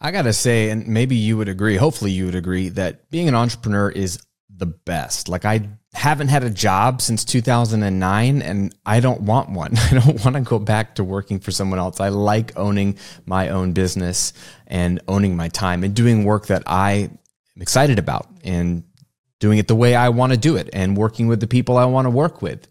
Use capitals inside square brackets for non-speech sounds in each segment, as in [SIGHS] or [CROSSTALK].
I got to say, and maybe you would agree, hopefully you would agree, that being an entrepreneur is the best. Like, I haven't had a job since 2009 and I don't want one. [LAUGHS] I don't want to go back to working for someone else. I like owning my own business and owning my time and doing work that I am excited about and doing it the way I want to do it and working with the people I want to work with.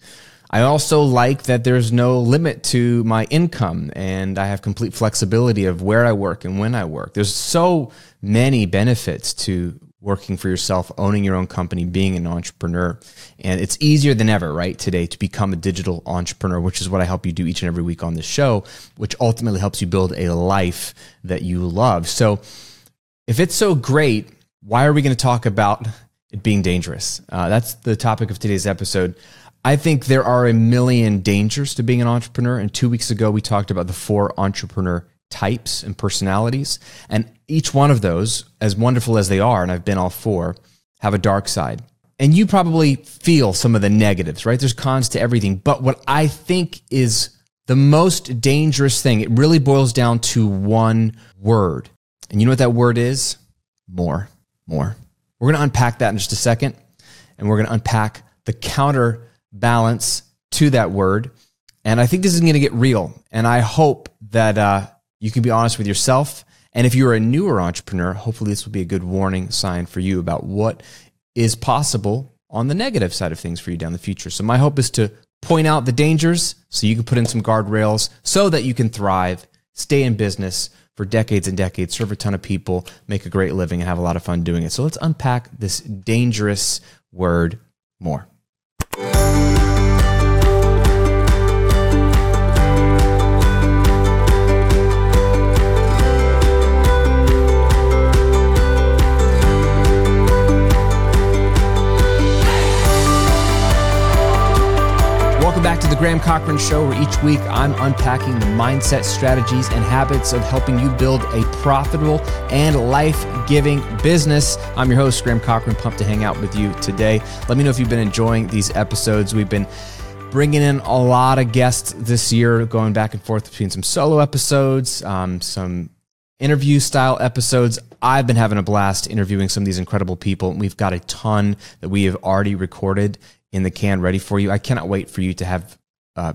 I also like that there's no limit to my income and I have complete flexibility of where I work and when I work. There's so many benefits to working for yourself, owning your own company, being an entrepreneur. And it's easier than ever, right, today to become a digital entrepreneur, which is what I help you do each and every week on this show, which ultimately helps you build a life that you love. So if it's so great, why are we going to talk about it being dangerous? Uh, that's the topic of today's episode. I think there are a million dangers to being an entrepreneur. And two weeks ago, we talked about the four entrepreneur types and personalities. And each one of those, as wonderful as they are, and I've been all four, have a dark side. And you probably feel some of the negatives, right? There's cons to everything. But what I think is the most dangerous thing, it really boils down to one word. And you know what that word is? More, more. We're going to unpack that in just a second. And we're going to unpack the counter balance to that word. And I think this is going to get real. And I hope that uh, you can be honest with yourself. And if you're a newer entrepreneur, hopefully this will be a good warning sign for you about what is possible on the negative side of things for you down the future. So my hope is to point out the dangers so you can put in some guardrails so that you can thrive, stay in business for decades and decades, serve a ton of people, make a great living, and have a lot of fun doing it. So let's unpack this dangerous word more. Welcome back to the Graham Cochrane Show, where each week I'm unpacking the mindset, strategies, and habits of helping you build a profitable and life giving business. I'm your host, Graham Cochrane, pumped to hang out with you today. Let me know if you've been enjoying these episodes. We've been bringing in a lot of guests this year, going back and forth between some solo episodes, um, some interview style episodes. I've been having a blast interviewing some of these incredible people. We've got a ton that we have already recorded in the can ready for you. I cannot wait for you to have uh,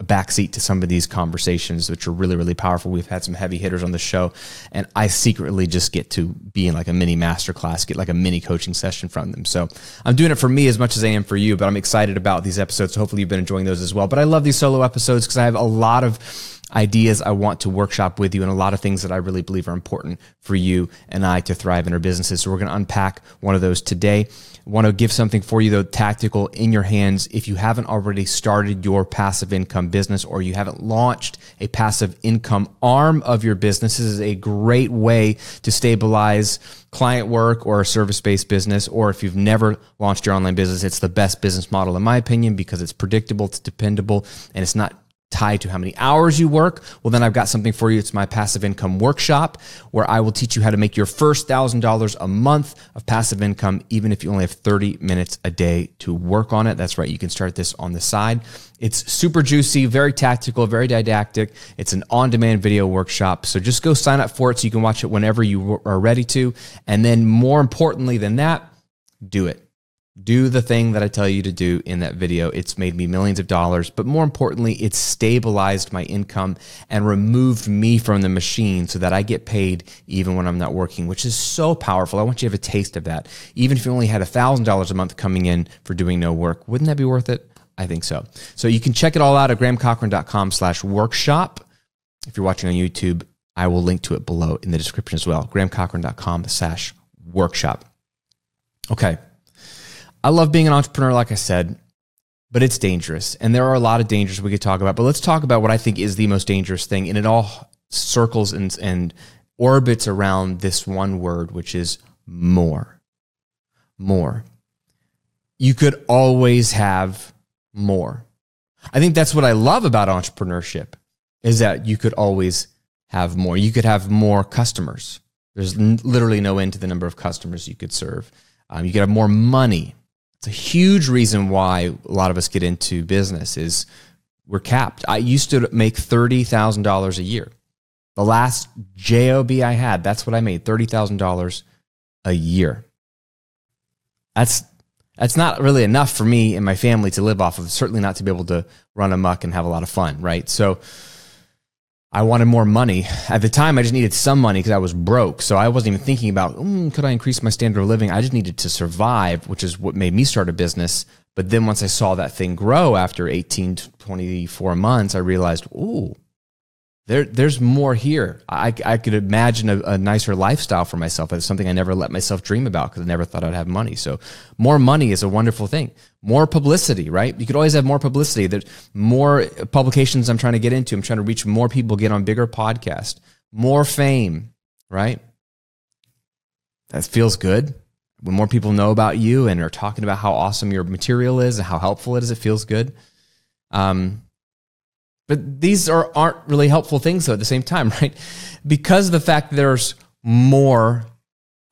a backseat to some of these conversations, which are really, really powerful. We've had some heavy hitters on the show, and I secretly just get to be in like a mini masterclass, get like a mini coaching session from them. So I'm doing it for me as much as I am for you, but I'm excited about these episodes. Hopefully you've been enjoying those as well. But I love these solo episodes because I have a lot of ideas I want to workshop with you and a lot of things that I really believe are important for you and I to thrive in our businesses. So we're going to unpack one of those today. I want to give something for you though tactical in your hands if you haven't already started your passive income business or you haven't launched a passive income arm of your business. This is a great way to stabilize client work or a service-based business or if you've never launched your online business, it's the best business model in my opinion because it's predictable, it's dependable, and it's not tied to how many hours you work, well, then I've got something for you. It's my passive income workshop where I will teach you how to make your first thousand dollars a month of passive income, even if you only have 30 minutes a day to work on it. That's right. You can start this on the side. It's super juicy, very tactical, very didactic. It's an on demand video workshop. So just go sign up for it so you can watch it whenever you are ready to. And then more importantly than that, do it do the thing that I tell you to do in that video. It's made me millions of dollars, but more importantly, it's stabilized my income and removed me from the machine so that I get paid even when I'm not working, which is so powerful. I want you to have a taste of that. Even if you only had $1,000 a month coming in for doing no work, wouldn't that be worth it? I think so. So you can check it all out at grahamcochrane.com slash workshop. If you're watching on YouTube, I will link to it below in the description as well. grahamcochrane.com slash workshop. Okay. I love being an entrepreneur, like I said, but it's dangerous. And there are a lot of dangers we could talk about. But let's talk about what I think is the most dangerous thing. And it all circles and, and orbits around this one word, which is more. More. You could always have more. I think that's what I love about entrepreneurship is that you could always have more. You could have more customers. There's literally no end to the number of customers you could serve. Um, you could have more money. It's a huge reason why a lot of us get into business is we're capped. I used to make $30,000 a year. The last job I had, that's what I made, thirty thousand dollars a year. That's that's not really enough for me and my family to live off of. Certainly not to be able to run amok and have a lot of fun, right? So I wanted more money. At the time, I just needed some money because I was broke. So I wasn't even thinking about, mm, could I increase my standard of living? I just needed to survive, which is what made me start a business. But then once I saw that thing grow after 18 to 24 months, I realized, ooh, there, there's more here. I, I could imagine a, a nicer lifestyle for myself. It's something I never let myself dream about because I never thought I'd have money. So more money is a wonderful thing. More publicity, right? You could always have more publicity. There's more publications I'm trying to get into. I'm trying to reach more people, get on bigger podcasts, more fame, right? That feels good. When more people know about you and are talking about how awesome your material is and how helpful it is, it feels good. Um, but these are, aren't really helpful things, though, at the same time, [LAUGHS] right? Because of the fact there's more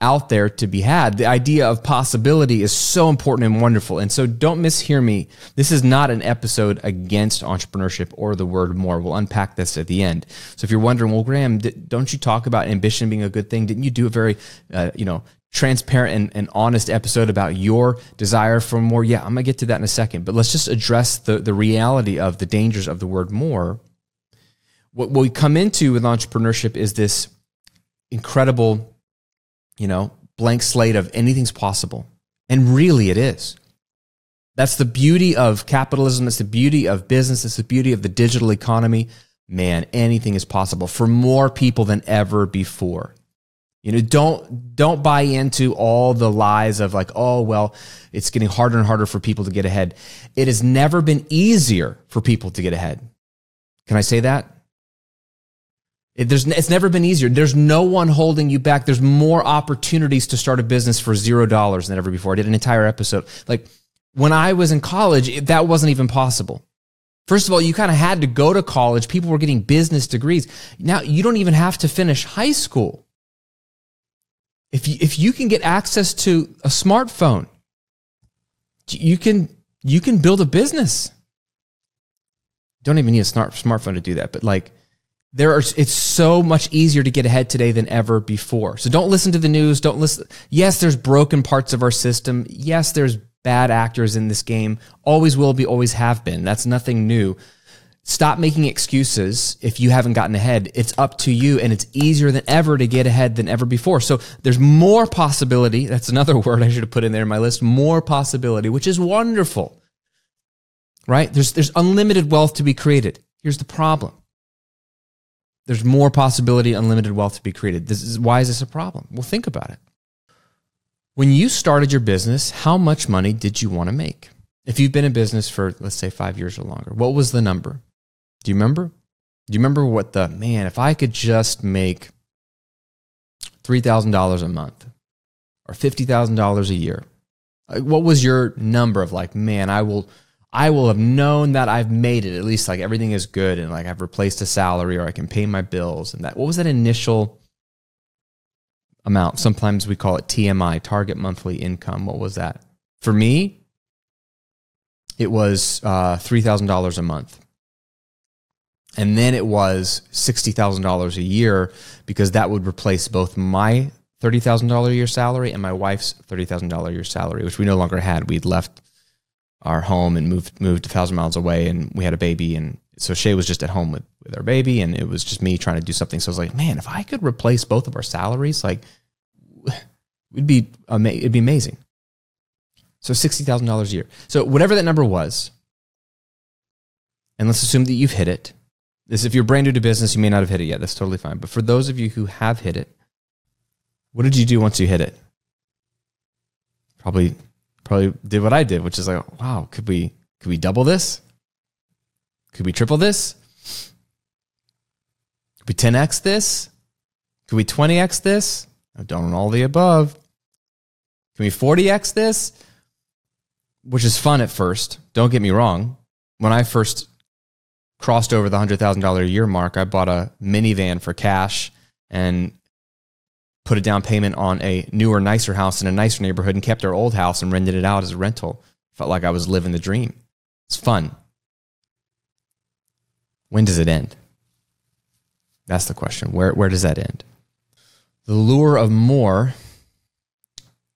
out there to be had, the idea of possibility is so important and wonderful. And so don't mishear me. This is not an episode against entrepreneurship or the word more. We'll unpack this at the end. So if you're wondering, well, Graham, don't you talk about ambition being a good thing? Didn't you do a very, uh, you know, transparent and, and, honest episode about your desire for more. Yeah, I'm gonna get to that in a second, but let's just address the, the reality of the dangers of the word more. What, we come into with entrepreneurship is this incredible, you know, blank slate of anything's possible. And really it is. That's the beauty of capitalism. That's the beauty of business. It's the beauty of the digital economy. Man, anything is possible for more people than ever before. You know, don't don't buy into all the lies of like, oh well, it's getting harder and harder for people to get ahead. It has never been easier for people to get ahead. Can I say that? It, it's never been easier. There's no one holding you back. There's more opportunities to start a business for zero dollars than ever before. I did an entire episode. Like when I was in college, it, that wasn't even possible. First of all, you kind of had to go to college. People were getting business degrees. Now you don't even have to finish high school if you, if you can get access to a smartphone, you can you can build a business. Don't even need a smart smartphone to do that, but like there are it's so much easier to get ahead today than ever before. So don't listen to the news, don't listen yes, there's broken parts of our system. Yes, there's bad actors in this game. Always will be, always have been. That's nothing new. Stop making excuses if you haven't gotten ahead. It's up to you and it's easier than ever to get ahead than ever before. So there's more possibility. That's another [LAUGHS] word I should have put in there in my list. More possibility, which is wonderful. Right? There's, there's unlimited wealth to be created. Here's the problem. There's more possibility, unlimited wealth to be created. This is, why is this a problem? Well, think about it. When you started your business, how much money did you want to make? If you've been in business for, let's say, five years or longer, what was the number? Do you remember? Do you remember what the man, if I could just make $3,000 a month or $50,000 a year, what was your number of like, man, I will, I will have known that I've made it. At least like everything is good and like I've replaced a salary or I can pay my bills and that. What was that initial amount? Sometimes we call it TMI, target monthly income. What was that? For me, it was uh, $3,000 a month. And then it was $60,000 a year because that would replace both my $30,000 a year salary and my wife's $30,000 a year salary, which we no longer had. We'd left our home and moved moved a thousand miles away and we had a baby and so Shay was just at home with, with our baby and it was just me trying to do something. So I was like, man, if I could replace both of our salaries, like [SIGHS] it'd be ama- it'd be amazing. So sixty thousand dollars a year. So whatever that number was, and let's assume that you've hit it. This, if you're brand new to business, you may not have hit it yet. That's totally fine. But for those of you who have hit it, what did you do once you hit it? Probably, probably did what I did, which is like, wow, could we, could we double this? Could we triple this? Could we 10x this? Could we 20x this? I've done all the above. Can we 40x this? Which is fun at first. Don't get me wrong. When I first crossed over the $100,000 a year mark, I bought a minivan for cash and put a down payment on a newer, nicer house in a nicer neighborhood and kept our old house and rented it out as a rental. Felt like I was living the dream. It's fun. When does it end? That's the question. Where, where does that end? The lure of more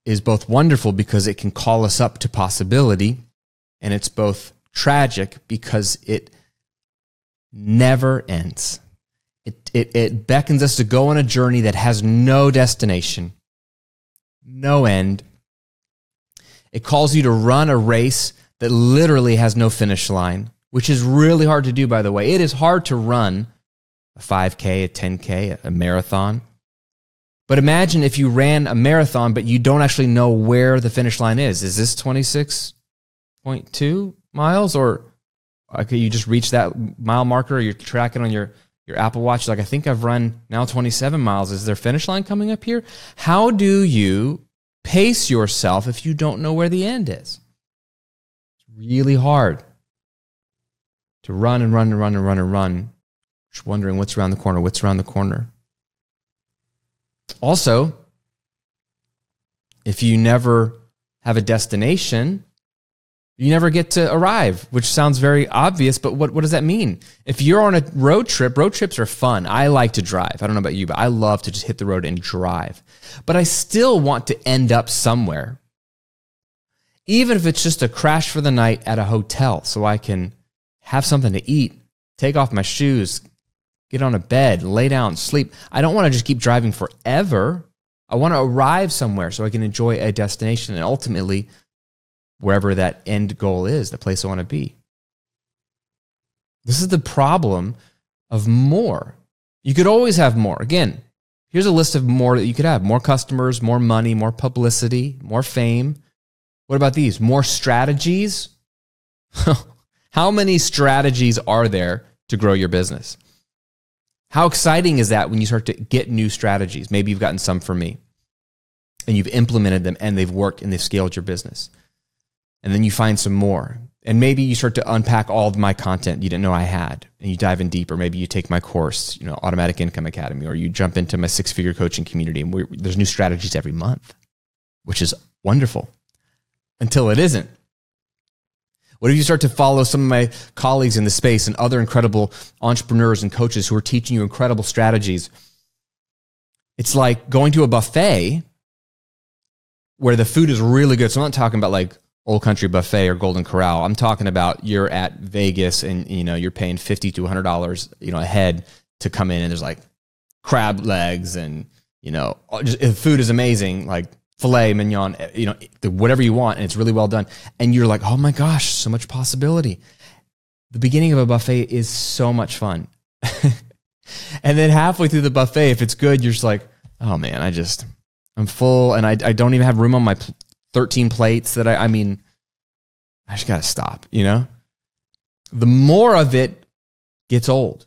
is both wonderful because it can call us up to possibility, and it's both tragic because it never ends. It, it, it beckons us to go on a journey that has no destination, no end. It calls you to run a race that literally has no finish line, which is really hard to do, by the way. It is hard to run a 5K, a 10K, a marathon. But imagine if you ran a marathon, but you don't actually know where the finish line is. Is this 26.2 miles or okay, you just reach that mile marker, you're tracking on your, your Apple Watch, like I think I've run now 27 miles. Is there finish line coming up here? How do you pace yourself if you don't know where the end is? It's really hard to run and run and run and run and run, just wondering what's around the corner, what's around the corner. Also, if you never have a destination, you never get to arrive, which sounds very obvious, but what, what does that mean? If you're on a road trip, road trips are fun. I like to drive. I don't know about you, but I love to just hit the road and drive. But I still want to end up somewhere. Even if it's just a crash for the night at a hotel so I can have something to eat, take off my shoes, get on a bed, lay down, sleep. I don't want to just keep driving forever. I want to arrive somewhere so I can enjoy a destination and ultimately wherever that end goal is, the place I want to be. This is the problem of more. You could always have more. Again, here's a list of more that you could have more customers, more money, more publicity, more fame. What about these? More strategies? [LAUGHS] How many strategies are there to grow your business? How exciting is that when you start to get new strategies? Maybe you've gotten some from me and you've implemented them and they've worked and they've scaled your business and then you find some more. And maybe you start to unpack all of my content you didn't know I had, and you dive in deeper. Maybe you take my course, you know, Automatic Income Academy, or you jump into my six figure coaching community, and there's new strategies every month, which is wonderful until it isn't. What if you start to follow some of my colleagues in the space and other incredible entrepreneurs and coaches who are teaching you incredible strategies? It's like going to a buffet where the food is really good. So I'm not talking about like Old Country Buffet or Golden Corral. I'm talking about you're at Vegas and you know you're paying fifty to hundred dollars you know a head to come in and there's like crab legs and you know just, the food is amazing like filet mignon eh, you know whatever you want and it's really well done and you're like oh my gosh so much possibility. The beginning of a buffet is so much fun, [LAUGHS] and then halfway through the buffet if it's good you're just like oh man I just I'm full and I, I don't even have room on my 13 plates that I, I mean, I just got to stop, you know? The more of it gets old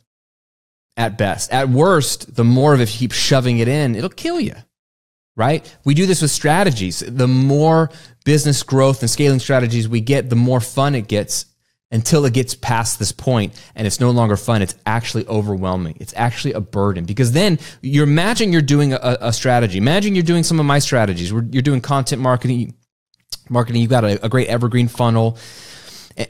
at best. At worst, the more of it, if you keep shoving it in, it'll kill you, right? We do this with strategies. The more business growth and scaling strategies we get, the more fun it gets until it gets past this point and it's no longer fun. It's actually overwhelming. It's actually a burden because then you're imagine you're doing a, a strategy. Imagine you're doing some of my strategies. You're doing content marketing, marketing. You've got a, a great evergreen funnel,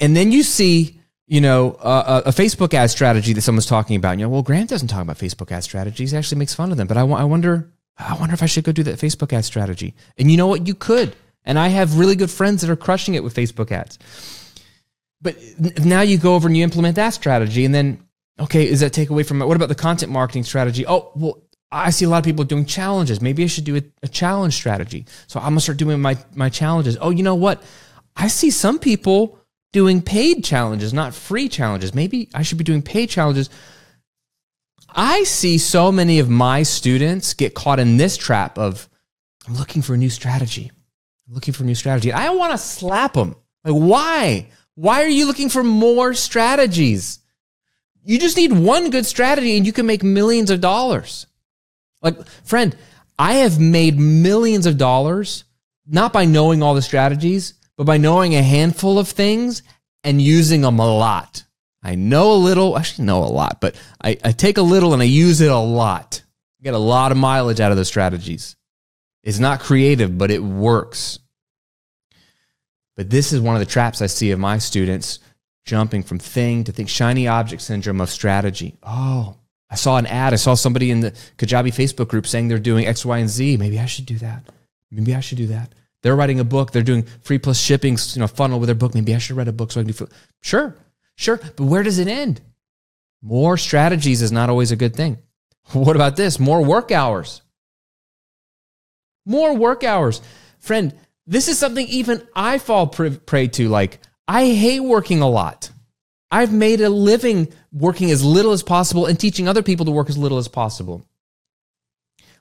and then you see, you know, a, a, Facebook ad strategy that someone's talking about. And you know, well, Graham doesn't talk about Facebook ad strategies. He actually makes fun of them. But I, I wonder, I wonder if I should go do that Facebook ad strategy. And you know what? You could. And I have really good friends that are crushing it with Facebook ads. But now you go over and you implement that strategy, and then okay, is that take away from it? What about the content marketing strategy? Oh, well, I see a lot of people doing challenges. Maybe I should do a, a challenge strategy. So I'm gonna start doing my my challenges. Oh, you know what? I see some people doing paid challenges, not free challenges. Maybe I should be doing paid challenges. I see so many of my students get caught in this trap of I'm looking for a new strategy. I'm looking for a new strategy. I want to slap them. Like, why? Why are you looking for more strategies? You just need one good strategy and you can make millions of dollars. Like, friend, I have made millions of dollars not by knowing all the strategies, but by knowing a handful of things and using them a lot. I know a little, actually know a lot, but I, I take a little and I use it a lot. I get a lot of mileage out of those strategies. It's not creative, but it works. But this is one of the traps I see of my students jumping from thing to thing, shiny object syndrome of strategy. Oh, I saw an ad. I saw somebody in the Kajabi Facebook group saying they're doing X, Y, and Z. Maybe I should do that. Maybe I should do that. They're writing a book. They're doing free plus shipping, you know, funnel with their book. Maybe I should write a book so I can do. Sure, sure. But where does it end? More strategies is not always a good thing. [LAUGHS] What about this? More work hours. More work hours. Friend, this is something even I fall prey to. Like, I hate working a lot. I've made a living working as little as possible and teaching other people to work as little as possible.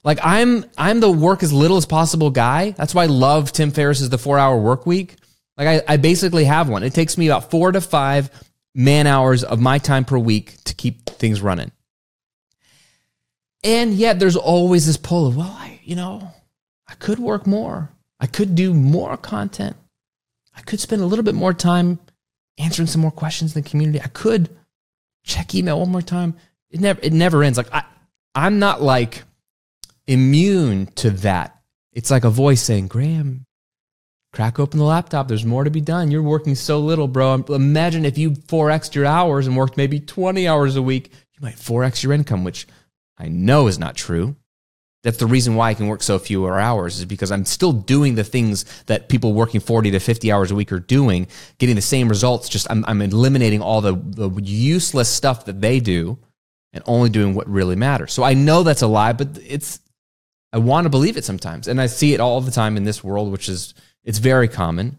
Like I'm I'm the work as little as possible guy. That's why I love Tim Ferriss's the four hour work week. Like I, I basically have one. It takes me about four to five man hours of my time per week to keep things running. And yet there's always this pull of, well, I, you know, I could work more. I could do more content. I could spend a little bit more time answering some more questions in the community. I could check email one more time. It never it never ends. Like I I'm not like immune to that. It's like a voice saying, Graham, crack open the laptop. There's more to be done. You're working so little, bro. Imagine if you 4x your hours and worked maybe 20 hours a week, you might 4x your income, which I know is not true. That's the reason why I can work so fewer hours is because I'm still doing the things that people working 40 to 50 hours a week are doing, getting the same results. Just I'm, I'm eliminating all the, the useless stuff that they do and only doing what really matters. So I know that's a lie, but it's I want to believe it sometimes. And I see it all the time in this world, which is, it's very common.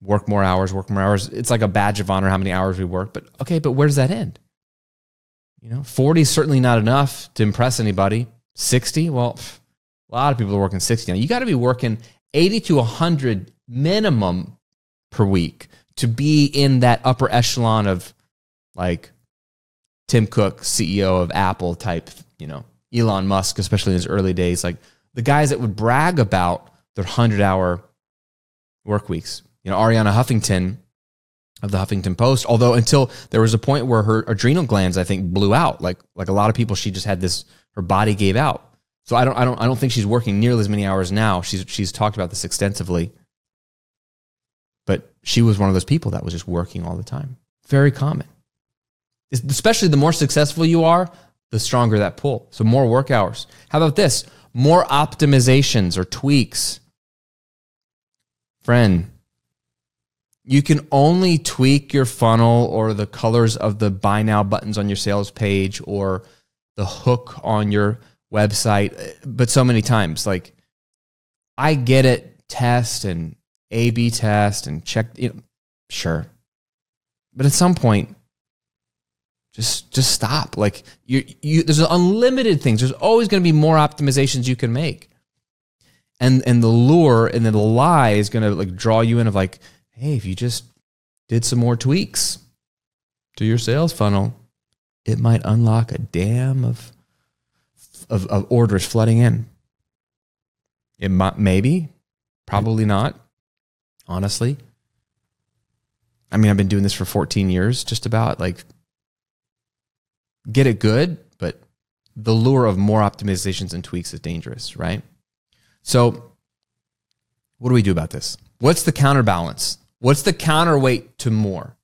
Work more hours, work more hours. It's like a badge of honor how many hours we work. But okay, but where does that end? You know, 40 is certainly not enough to impress anybody. 60, well, a lot of people are working 60 now. You got to be working 80 to 100 minimum per week to be in that upper echelon of like Tim Cook, CEO of Apple type, you know, Elon Musk, especially in his early days, like the guys that would brag about their 100 hour work weeks. You know, Arianna Huffington of the Huffington Post, although until there was a point where her adrenal glands, I think, blew out. Like, like a lot of people, she just had this, her body gave out. So I don't, I don't, I don't think she's working nearly as many hours now. She's, she's talked about this extensively. But she was one of those people that was just working all the time. Very common. Especially the more successful you are, the stronger that pull. So more work hours. How about this? More optimizations or tweaks. Friend, you can only tweak your funnel or the colors of the buy now buttons on your sales page or the hook on your website, but so many times. Like, I get it, test and A B test and check, you know, sure. But at some point, just just stop. Like you, you there's unlimited things. There's always going to be more optimizations you can make. And and the lure and then the lie is going to like draw you in of like, hey, if you just did some more tweaks to your sales funnel, it might unlock a dam of of, of orders flooding in. It might maybe, probably not. Honestly, I mean, I've been doing this for 14 years, just about like get it good, but the lure of more optimizations and tweaks is dangerous, right? So, what do we do about this? What's the counterbalance? What's the counterweight to more?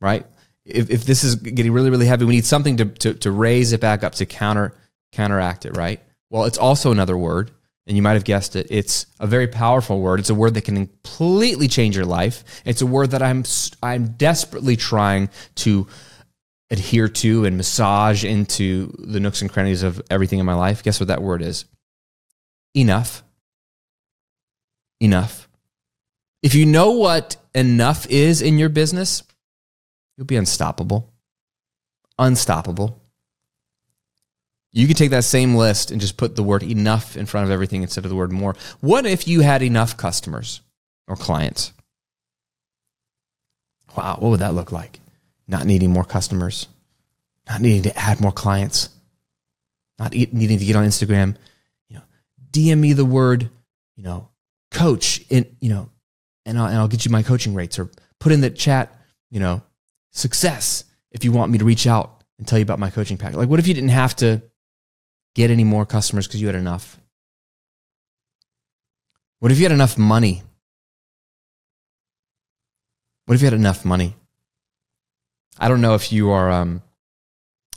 Right? If, if this is getting really, really heavy, we need something to, to, to raise it back up to counter counteract it, right? Well, it's also another word, and you might have guessed it. It's a very powerful word. It's a word that can completely change your life. It's a word that I'm I'm desperately trying to adhere to and massage into the nooks and crannies of everything in my life, guess what that word is? Enough. Enough. If you know what enough is in your business, you'll be unstoppable. Unstoppable. You could take that same list and just put the word enough in front of everything instead of the word more. What if you had enough customers or clients? Wow, what would that look like? not needing more customers, not needing to add more clients, not needing to get on Instagram, you know, DM me the word, you know, coach in, you know, and I'll, and I'll get you my coaching rates or put in the chat, you know, success if you want me to reach out and tell you about my coaching pack. Like, what if you didn't have to get any more customers because you had enough? What if you had enough money? What if you had enough money? I don't know if you are um,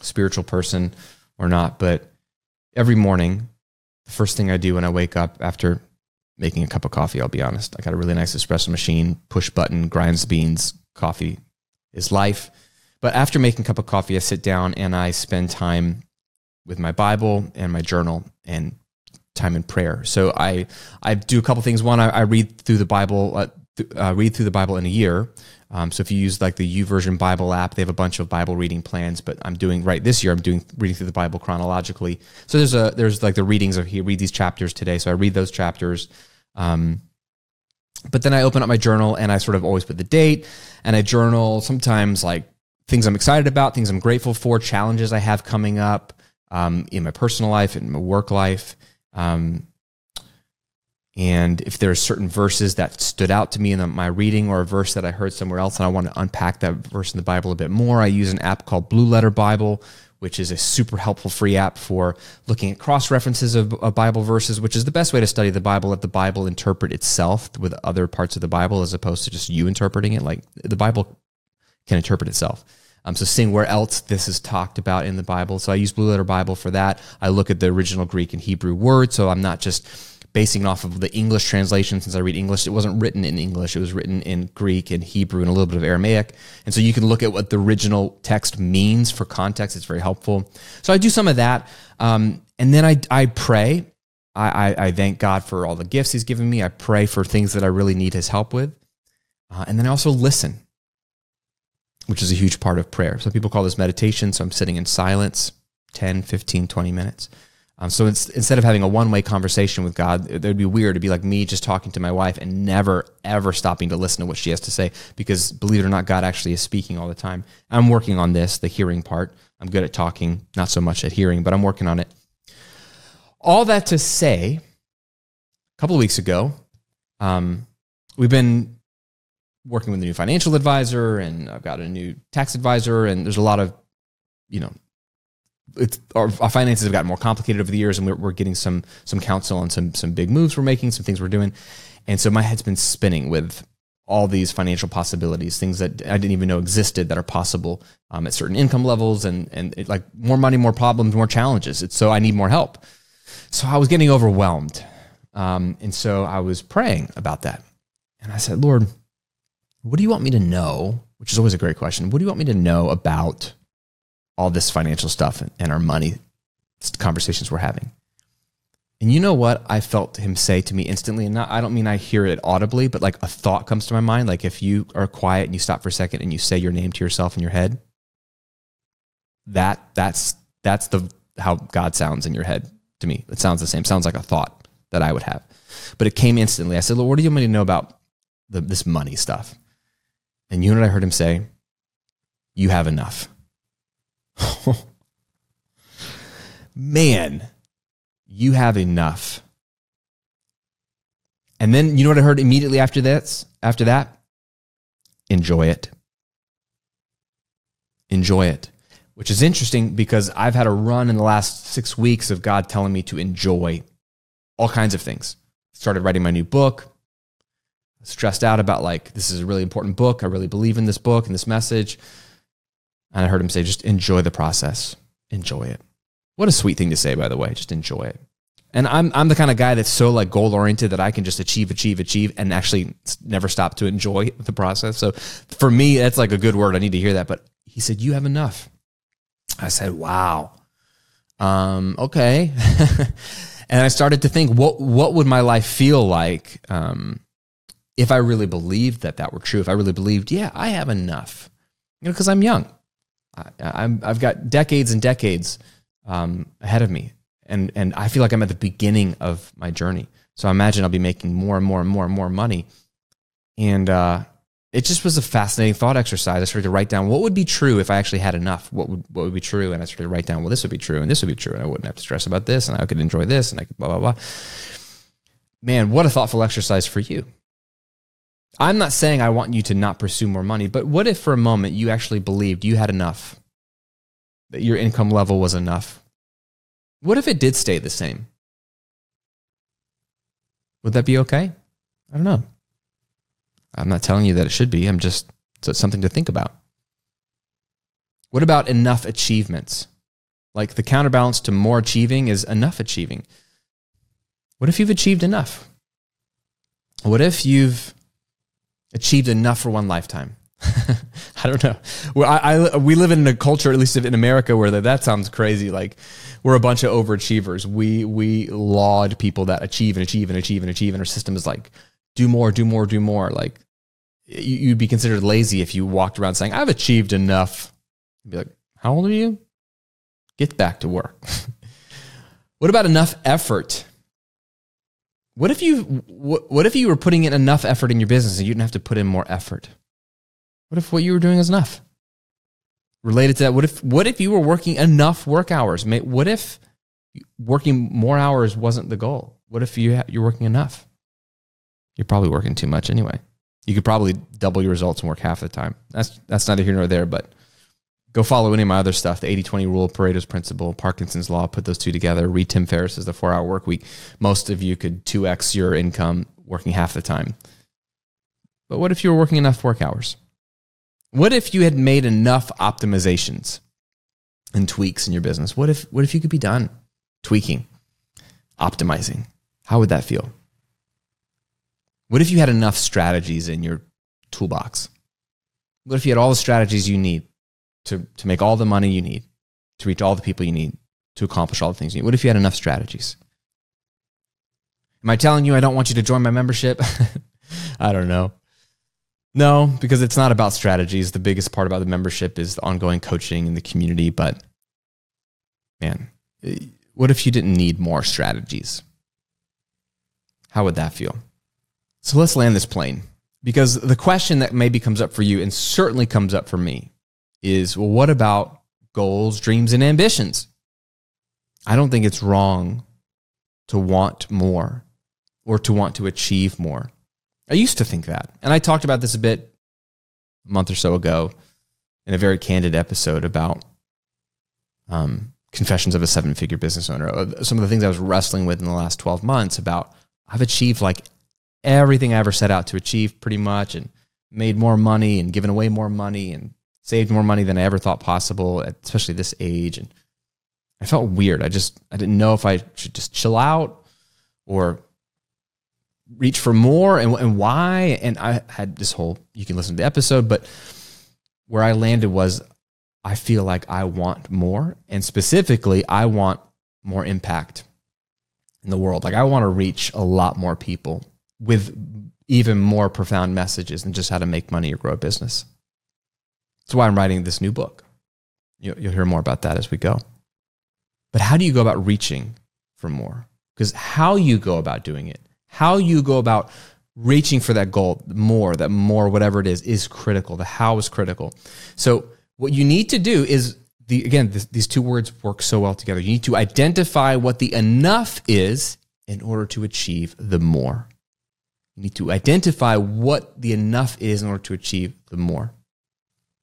spiritual person or not, but every morning, the first thing I do when I wake up after making a cup of coffee, I'll be honest, I got a really nice espresso machine, push button, grinds beans, coffee is life. But after making a cup of coffee, I sit down and I spend time with my Bible and my journal and time in prayer. So I I do a couple things. One, I, I read through the Bible, uh, uh, read through the Bible in a year. Um, so if you use like the YouVersion Bible app, they have a bunch of Bible reading plans. But I'm doing right this year. I'm doing reading through the Bible chronologically. So there's a there's like the readings of here. Read these chapters today. So I read those chapters. Um, but then I open up my journal and I sort of always put the date and I journal sometimes like things I'm excited about, things I'm grateful for, challenges I have coming up um, in my personal life, in my work life. Um, and if there are certain verses that stood out to me in my reading or a verse that I heard somewhere else and I want to unpack that verse in the Bible a bit more, I use an app called Blue Letter Bible, which is a super helpful free app for looking at cross references of, of, Bible verses, which is the best way to study the Bible. Let the Bible interpret itself with other parts of the Bible as opposed to just you interpreting it. Like the Bible can interpret itself. Um, so seeing where else this is talked about in the Bible. So I use Blue Letter Bible for that. I look at the original Greek and Hebrew words. So I'm not just basing off of the English translation since I read English. It wasn't written in English. It was written in Greek and Hebrew and a little bit of Aramaic. And so you can look at what the original text means for context. It's very helpful. So I do some of that. Um, and then I, I pray. I, I, I, thank God for all the gifts he's given me. I pray for things that I really need his help with. Uh, and then I also listen which is a huge part of prayer. Some people call this meditation. So I'm sitting in silence 10, 15, 20 minutes. Um, so instead of having a one way conversation with God, it would be weird to be like me just talking to my wife and never, ever stopping to listen to what she has to say. Because believe it or not, God actually is speaking all the time. I'm working on this, the hearing part. I'm good at talking, not so much at hearing, but I'm working on it. All that to say, a couple of weeks ago, um, we've been working with a new financial advisor and I've got a new tax advisor and there's a lot of, you know, it's our, our finances have gotten more complicated over the years and we're, we're getting some, some counsel on some, some big moves we're making, some things we're doing. And so my head's been spinning with all these financial possibilities, things that I didn't even know existed that are possible um, at certain income levels and, and it, like more money, more problems, more challenges. It's, so I need more help. So I was getting overwhelmed. Um, and so I was praying about that. And I said, Lord, what do you want me to know? Which is always a great question. What do you want me to know about all this financial stuff and our money conversations we're having? And you know what I felt him say to me instantly? And not, I don't mean I hear it audibly, but like a thought comes to my mind. Like if you are quiet and you stop for a second and you say your name to yourself in your head, that that's that's the how God sounds in your head to me. It sounds the same. Sounds like a thought that I would have. But it came instantly. I said, Lord, what do you want me to know about the, this money stuff? And you know what I heard him say? You have enough. [LAUGHS] Man, you have enough. And then you know what I heard immediately after this? After that? Enjoy it. Enjoy it. Which is interesting because I've had a run in the last six weeks of God telling me to enjoy all kinds of things. Started writing my new book, stressed out about like this is a really important book. I really believe in this book and this message. And I heard him say, just enjoy the process. Enjoy it. What a sweet thing to say, by the way. Just enjoy it. And I'm I'm the kind of guy that's so like goal oriented that I can just achieve, achieve, achieve, and actually never stop to enjoy [LAUGHS] the process. So for me, that's like a good word. I need to hear that. But he said, "You have enough." I said, "Wow, um, okay." [LAUGHS] and I started to think, what what would my life feel like um, if I really believed that that were true, if I really believed, yeah, I have enough, you know, because I'm young, I, am I've got decades and decades um, ahead of me, and and I feel like I'm at the beginning of my journey. So I imagine I'll be making more and more and more and more money, and uh, it just was a fascinating thought exercise. I started to write down what would be true if I actually had enough. What would what would be true, and I started to write down well, this would be true, and this would be true, and I wouldn't have to stress about this, and I could enjoy this, and I could blah blah blah. Man, what a thoughtful exercise for you. I'm not saying I want you to not pursue more money, but what if for a moment you actually believed you had enough, that your income level was enough? What if it did stay the same? Would that be okay? I don't know. I'm not telling you that it should be. I'm just it's something to think about. What about enough achievements? Like the counterbalance to more achieving is enough achieving. What if you've achieved enough? What if you've achieved enough for one lifetime? [LAUGHS] I don't know. Well, I, I, we live in a culture, at least in America, where that, that sounds crazy. Like we're a bunch of overachievers. We we laud people that achieve and achieve and achieve and achieve, and our system is like do more, do more, do more. Like you'd be considered lazy if you walked around saying I've achieved enough. You'd be like, how old are you? Get back to work. [LAUGHS] what about enough effort? What if you what, what if you were putting in enough effort in your business and you didn't have to put in more effort? What if what you were doing is enough? Related to that, what if what if you were working enough work hours? What if working more hours wasn't the goal? What if you you're working enough? You're probably working too much anyway. You could probably double your results and work half the time. That's that's neither here nor there, but go follow any of my other stuff the 80-20 rule pareto's principle parkinson's law put those two together read tim ferriss's the four hour work week most of you could 2x your income working half the time but what if you were working enough work hours what if you had made enough optimizations and tweaks in your business? What if what if you could be done tweaking, optimizing? How would that feel? What if you had enough strategies in your toolbox? What if you had all the strategies you need to, to make all the money you need, to reach all the people you need, to accomplish all the things you need? What if you had enough strategies? Am I telling you I don't want you to join my membership? [LAUGHS] I don't know. No, because it's not about strategies. The biggest part about the membership is the ongoing coaching and the community. But man, eh, what if you didn't need more strategies? How would that feel? So let's land this plane because the question that maybe comes up for you and certainly comes up for me is well, what about goals, dreams, and ambitions? I don't think it's wrong to want more or to want to achieve more. I used to think that. And I talked about this a bit a month or so ago in a very candid episode about um, confessions of a seven figure business owner. Uh, some of the things I was wrestling with in the last 12 months about I've achieved like everything I ever set out to achieve pretty much and made more money and given away more money and saved more money than I ever thought possible, especially this age. And I felt weird. I just, I didn't know if I should just chill out or reach for more and, and why. And I had this whole, you can listen to the episode, but where I landed was I feel like I want more. And specifically, I want more impact in the world. Like I want to reach a lot more people with even more profound messages than just how to make money or grow a business. That's why I'm writing this new book. You'll, you'll hear more about that as we go. But how do you go about reaching for more? Because how you go about doing it how you go about reaching for that goal more, that more, whatever it is, is critical. The how is critical. So what you need to do is the, again, this, these two words work so well together. You need to identify what the enough is in order to achieve the more. You need to identify what the enough is in order to achieve the more.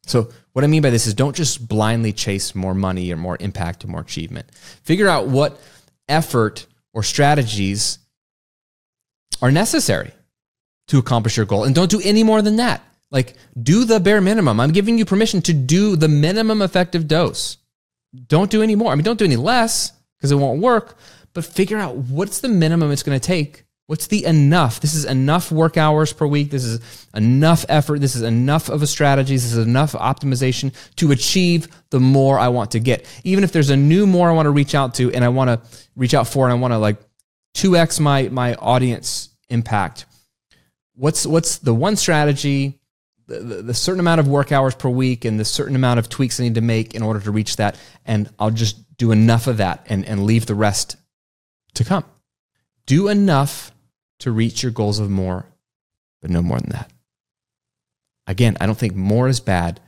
So, what I mean by this is don't just blindly chase more money or more impact or more achievement. Figure out what effort or strategies are necessary to accomplish your goal. And don't do any more than that. Like, do the bare minimum. I'm giving you permission to do the minimum effective dose. Don't do any more. I mean, don't do any less because it won't work, but figure out what's the minimum it's going to take. What's the enough? This is enough work hours per week. This is enough effort. This is enough of a strategy. This is enough optimization to achieve the more I want to get. Even if there's a new more I want to reach out to and I want to reach out for and I want to like 2x my my audience impact. What's what's the one strategy, the, the, the certain amount of work hours per week, and the certain amount of tweaks I need to make in order to reach that, and I'll just do enough of that and and leave the rest to come. Do enough to reach your goals of more, but no more than that. Again, I don't think more is bad,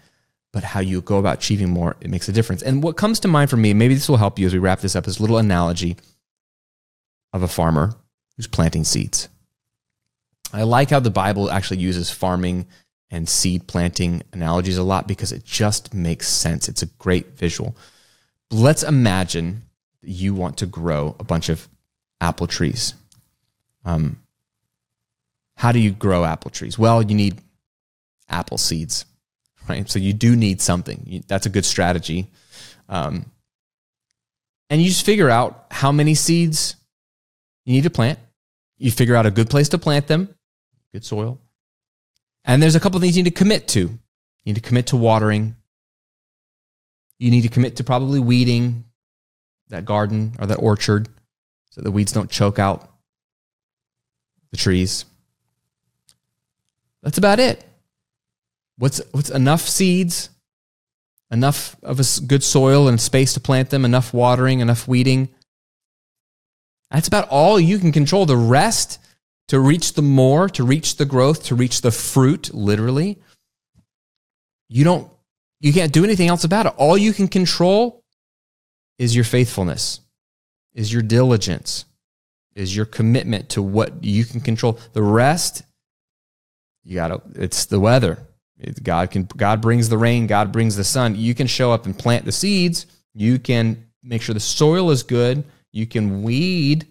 but how you go about achieving more, it makes a difference. And what comes to mind for me, maybe this will help you as we wrap this up, is a little analogy of a farmer who's planting seeds. I like how the Bible actually uses farming and seed planting analogies a lot because it just makes sense. It's a great visual. Let's imagine you want to grow a bunch of apple trees. Um, how do you grow apple trees? Well, you need apple seeds, right? So you do need something. That's a good strategy. Um, and you just figure out how many seeds you need to plant. You figure out a good place to plant them, good soil. And there's a couple things you need to commit to. You need to commit to watering. You need to commit to probably weeding that garden or that orchard so the weeds don't choke out the trees. That's about it. What's what's enough seeds, enough of a good soil and space to plant them, enough watering, enough weeding. That's about all you can control. The rest to reach the more, to reach the growth, to reach the fruit, literally, you don't you can't do anything else about it. All you can control is your faithfulness, is your diligence, is your commitment to what you can control. The rest, you got to, it's the weather. God can, God brings the rain, God brings the sun. You can show up and plant the seeds. You can make sure the soil is good. You can weed.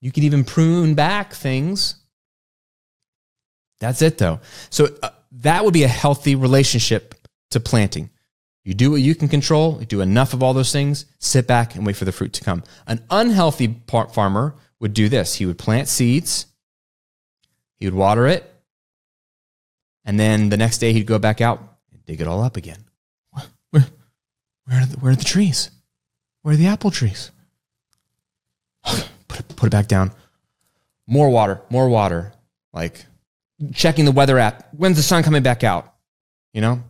You can even prune back things. That's it though. So uh, that would be a healthy relationship to planting. You do what you can control, you do enough of all those things, sit back and wait for the fruit to come. An unhealthy farmer would do this. He would plant seeds, he would water it, and then the next day he'd go back out and dig it all up again. Where, where, are, the, where are the trees? Where are the apple trees? [SIGHS] Put it, put it back down. More water, more water. Like checking the weather app. When's the sun coming back out? You know,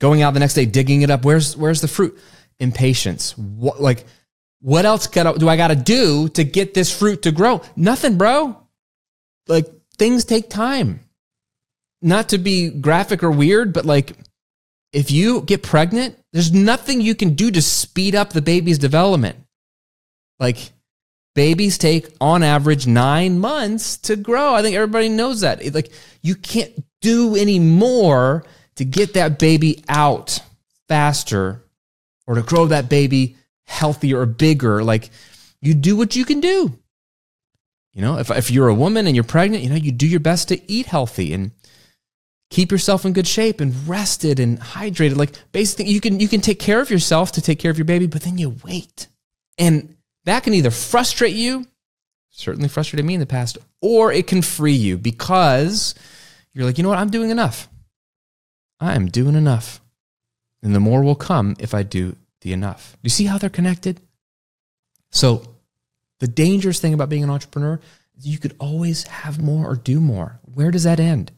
going out the next day, digging it up. Where's where's the fruit? Impatience. What like what else got do I got to do to get this fruit to grow? Nothing, bro. Like things take time. Not to be graphic or weird, but like if you get pregnant, there's nothing you can do to speed up the baby's development. Like babies take on average 9 months to grow. I think everybody knows that. Like you can't do any more to get that baby out faster or to grow that baby healthier or bigger. Like you do what you can do. You know, if, if you're a woman and you're pregnant, you know, you do your best to eat healthy and keep yourself in good shape and rested and hydrated. Like basically you can you can take care of yourself to take care of your baby, but then you wait. And that can either frustrate you, certainly frustrated me in the past, or it can free you because you're like, you know what, I'm doing enough. I am doing enough. And the more will come if I do the enough. You see how they're connected? So, the dangerous thing about being an entrepreneur is you could always have more or do more. Where does that end?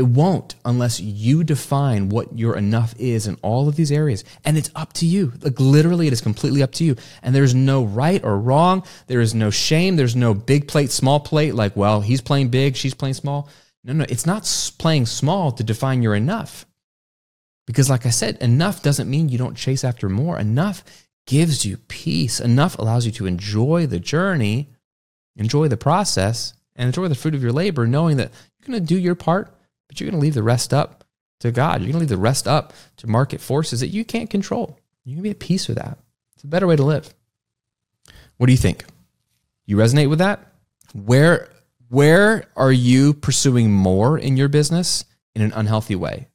It won't unless you define what your enough is in all of these areas. And it's up to you. Like literally, it is completely up to you. And there's no right or wrong. There is no shame. There's no big plate, small plate. Like, well, he's playing big, she's playing small. No, no, it's not playing small to define your enough. Because, like I said, enough doesn't mean you don't chase after more. Enough gives you peace. Enough allows you to enjoy the journey, enjoy the process, and enjoy the fruit of your labor, knowing that you're going to do your part, but you're going to leave the rest up to God. You're going to leave the rest up to market forces that you can't control. You're going to be at peace with that. It's a better way to live. What do you think? You resonate with that? Where where are you pursuing more in your business in an unhealthy way?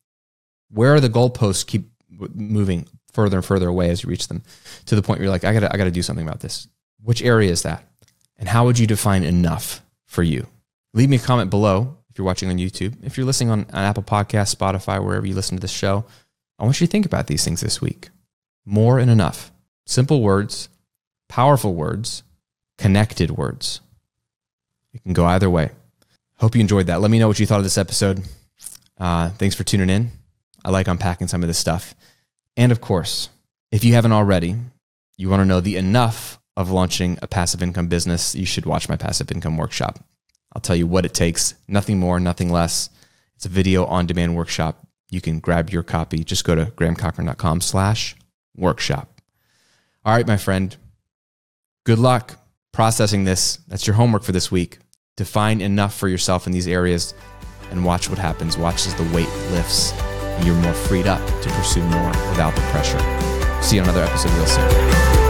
Where are the goalposts keep moving further and further away as you reach them to the point where you're like, I gotta, I gotta do something about this. Which area is that? And how would you define enough for you? Leave me a comment below if you're watching on YouTube. If you're listening on, Apple Podcast, Spotify, wherever you listen to this show, I want you to think about these things this week. More and enough. Simple words, powerful words, connected words. It can go either way. Hope you enjoyed that. Let me know what you thought of this episode. Uh, thanks for tuning in. I like unpacking some of this stuff. And of course, if you haven't already, you want to know the enough of launching a passive income business, you should watch my passive income workshop. I'll tell you what it takes, nothing more, nothing less. It's a video on demand workshop. You can grab your copy. Just go to grahamcochrane.com slash workshop. All right, my friend. Good luck processing this. That's your homework for this week. Define enough for yourself in these areas and watch what happens. Watch as the weight lifts and you're more freed up to pursue more without the pressure. See you on another episode real soon.